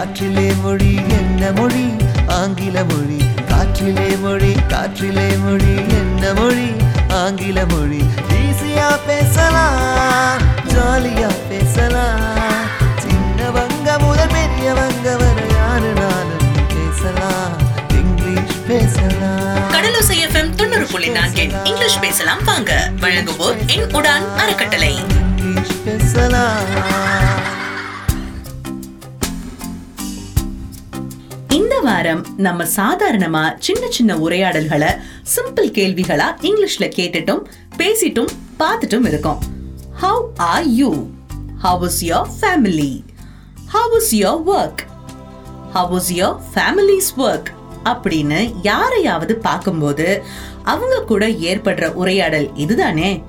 காற்றிலே மொழி என்ன மொழி? ஆங்கில மொழி. காற்றிலே மொழி காற்றிலே மொழி என்ன மொழி? ஆங்கில மொழி. ஈஸியா பேசலாம் ஜாலியா பேசலாம். சின்னவங்க முதல் பெரியவங்க வரை யாரு நானும் பேசலாம்? இங்கிலீஷ் பேசலாம். கடலோசை எஃப்எம் தொண்ணூறு புள்ளி நான்கின் இங்கிலீஷ் பேசலாம் வாங்க. வழங்குவோர் என் உடான் அறக்கட்டளை. இங்கிலீஷ் பேசலாம். இந்த வாரம் நம்ம சாதாரணமா சின்ன சின்ன உரையாடல்களை சிம்பிள் கேள்விகளா இங்கிலீஷ்ல கேட்டுட்டும் பேசிட்டும் பார்த்துட்டும் இருக்கோம். How are you how is your family how is your work how is your families work அப்படின்னு யாரையாவது பார்க்கும்போது அவங்க கூட ஏற்படுற உரையாடல் இதுதானே?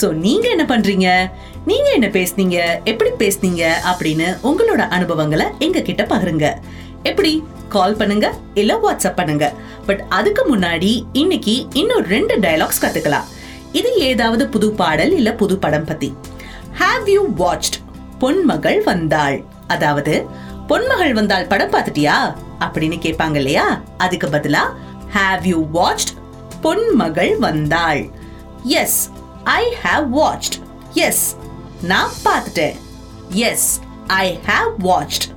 ஸோ நீங்க என்ன பண்றீங்க? நீங்க என்ன பேசுனீங்க? எப்படி பேசுனீங்க? அப்படின்னு உங்களோட அனுபவங்களை எங்க கிட்ட பகிருங்க. எப்படி? கால் பண்ணுங்க இல்ல வாட்ஸ்அப் பண்ணுங்க. பட் அதுக்கு முன்னாடி இன்னைக்கு இன்னும் ரெண்டு டயலாக்ஸ் கத்துக்கலாம். இது ஏதாவது புது பாடல் இல்ல புது படம் பத்தி. ஹாவ் யூ வாட்ச்ட் பொன்மகள் வந்தாள். அதாவது பொன்மகள் வந்தாள் படம் பார்த்துட்டியா? அப்படின்னு கேட்பாங்க இல்லையா? அதுக்கு பதிலா ஹாவ் யூ வாட்ச்ட் பொன்மகள் வந்தாள். Yes I have watched yes நான் பார்த்துட்டேன். Yes I have watched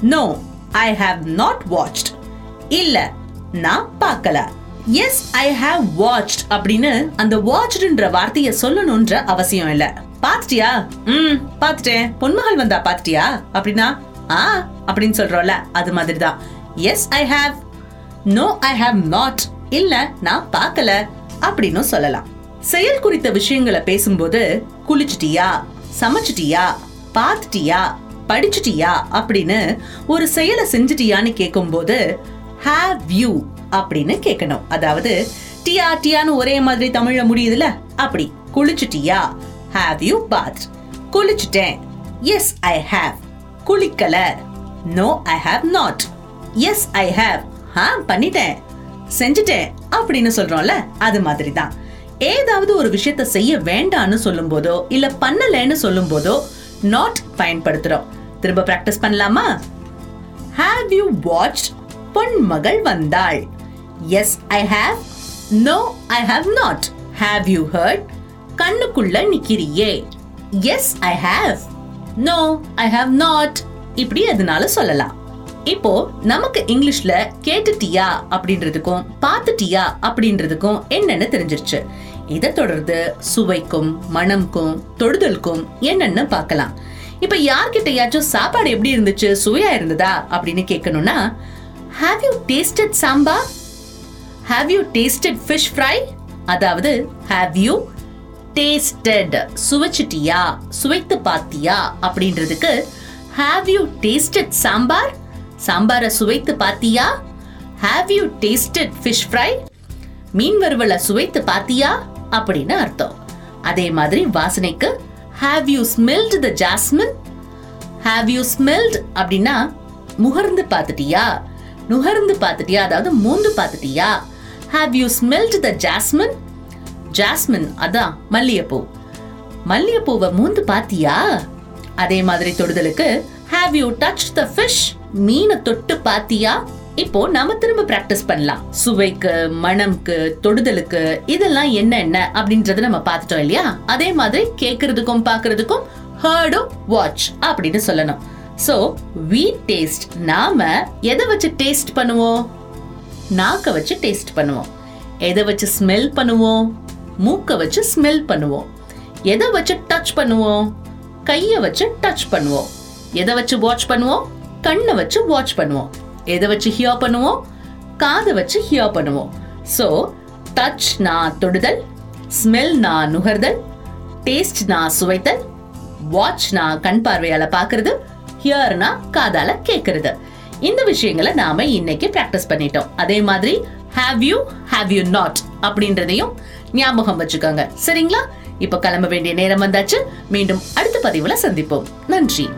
no I have not watched இல்ல நான் பார்க்கல. எஸ் ஐ ஹாவ் வாட்ச்ட் அப்படின்னு அந்த வாட்ச்டுன்ற வார்த்தையை சொல்லணும்ன்ற அவசியம் இல்ல. பாத்துட்டியா ம் பாத்துட்டேன் பொன்மகள் வந்தா பாத்துட்டியா அப்படின்னா ஆ அப்படின்னு சொல்றோம்ல அது மாதிரி தான் yes I have no I have not இல்ல நான் பார்க்கல அப்படின்னு சொல்லலாம். செயல் குறித்த விஷயங்களை பேசும்போது குளிச்சிட்டியா? சமைச்சிட்டியா? பார்த்துட்டியா? படிச்சிட்டியா அப்படின்னு ஒரு செயலை செஞ்சிட்டியான்னு கேட்கும்போது ஹாவ் யூ அப்படின்னு கேட்கணும் அதாவது டியா டியான்னு ஒரே மாதிரி தமிழ்ல முடியுதுல? அப்படி. குளிச்சிட்டியா? ஹாவ் யூ பாத் குளிச்சிட்டேன். Yes I have குளிக்கல? No I have not yes I have ah பண்ணிட்டேன். செஞ்சுட்டேன். அப்படின்னு சொல்றோம்ல அது மாதிரி தான் ஏதாவது ஒரு விஷயத்த செய்ய வேண்டாம்னு சொல்லும் போதோ இல்ல பண்ணலன்னு சொல்லும் போதோ நாட் பயன்படுத்துறோம். திரும்ப பிராக்டிஸ் பண்ணலாமா? ஹாவ் யூ வாட்ச் பொன்மகள் வந்தாள்? Yes I have no I have not have you heard கண்ணுக்குள்ள நிக்கிறியே. Yes I have no I have not இப்படி அதனால சொல்லலாம். இப்போ நமக்கு இங்கிலீஷ்ல கேட்டுட்டியா அப்படின்றதுக்கும் பார்த்துட்டியா அப்படின்றதுக்கும் என்னன்னு தெரிஞ்சிருச்சு. இதை தொடர்ந்து சுவைக்கும் மனம்க்கும் தொடுதலுக்கும் என்னன்னு பார்க்கலாம். இப்ப யார்கிட்டயாச்சும் சாப்பாடு எப்படி இருந்துச்சு? சுவையா இருந்ததா? அப்படின்னு கேட்கணும்னா have you tasted sambar have you tasted fish fry அதாவது ஹாவ் யூ டேஸ்டட் சுவைச்சிட்டியா? சுவைத்து பாத்தியா அப்படின்றதுக்கு ஹாவ் யூ டேஸ்டட் சாம்பார் சாம்பாரை சுவைத்து பாத்தியா have you tasted fish fry மீன் வறுவலை சுவைத்து பாத்தியா அப்படின்னு அர்த்தம். அதே மாதிரி வாசனைக்கு have you smelt the jasmine have you smelt அப்படின்னா முகர்ந்து பார்த்துட்டியா? நுகர்ந்து பார்த்துட்டியா? அதாவது மூந்து பார்த்துட்டியா? Have you smelt the jasmine jasmine அதான் மல்லிகைப்பூ. மல்லிகைப்பூவை மூந்து பாத்தியா அதே மாதிரி தொடுதலுக்கு have you touch the fish மீனை தொட்டு பாத்தியா இப்போ நாம திரும்ப பிராக்டிஸ் பண்ணலாம். சுவைக்கு மணம்க்கு தொடுதலுக்கு இதெல்லாம் என்ன என்ன அப்படின்றத நம்ம பார்த்துட்டோம் இல்லையா? அதே மாதிரி கேட்கறதுக்கும் பாக்குறதுக்கும் ஹர்டும் வாட்ச் அப்படின்னு சொல்லணும். சோ we டேஸ்ட் நாம எதை வச்சு டேஸ்ட் பண்ணுவோம்? நாக்க வச்சு டேஸ்ட் பண்ணுவோம். எதை வச்சு ஸ்மெல் பண்ணுவோம்? மூக்க வச்சு ஸ்மெல் பண்ணுவோம். எதை வச்சு டச் பண்ணுவோம்? கைய வச்சு டச் பண்ணுவோம். எதை வச்சு வாட்ச் பண்ணுவோம்? கண்ணை வச்சு வாட்ச் பண்ணுவோம். எதை வச்சு ஹியா பண்ணுவோம்? காதை வச்சு ஹியா பண்ணுவோம். ஸோ டச் நான் தொடுதல் ஸ்மெல் நான் நுகர்தல் டேஸ்ட் நான் சுவைத்தல் வாட்ச் நான் கண் பார்வையால பாக்குறது ஹியர்னா காதால கேட்கறது. இந்த விஷயங்களை நாம இன்னைக்கு பிராக்டிஸ் பண்ணிட்டோம். அதே மாதிரி have you have you not அப்படின்றதையும் ஞாபகம் வச்சுக்கோங்க. சரிங்களா? இப்ப கிளம்ப வேண்டிய நேரம் வந்தாச்சு. மீண்டும் அடுத்த பதிவுல சந்திப்போம். நன்றி.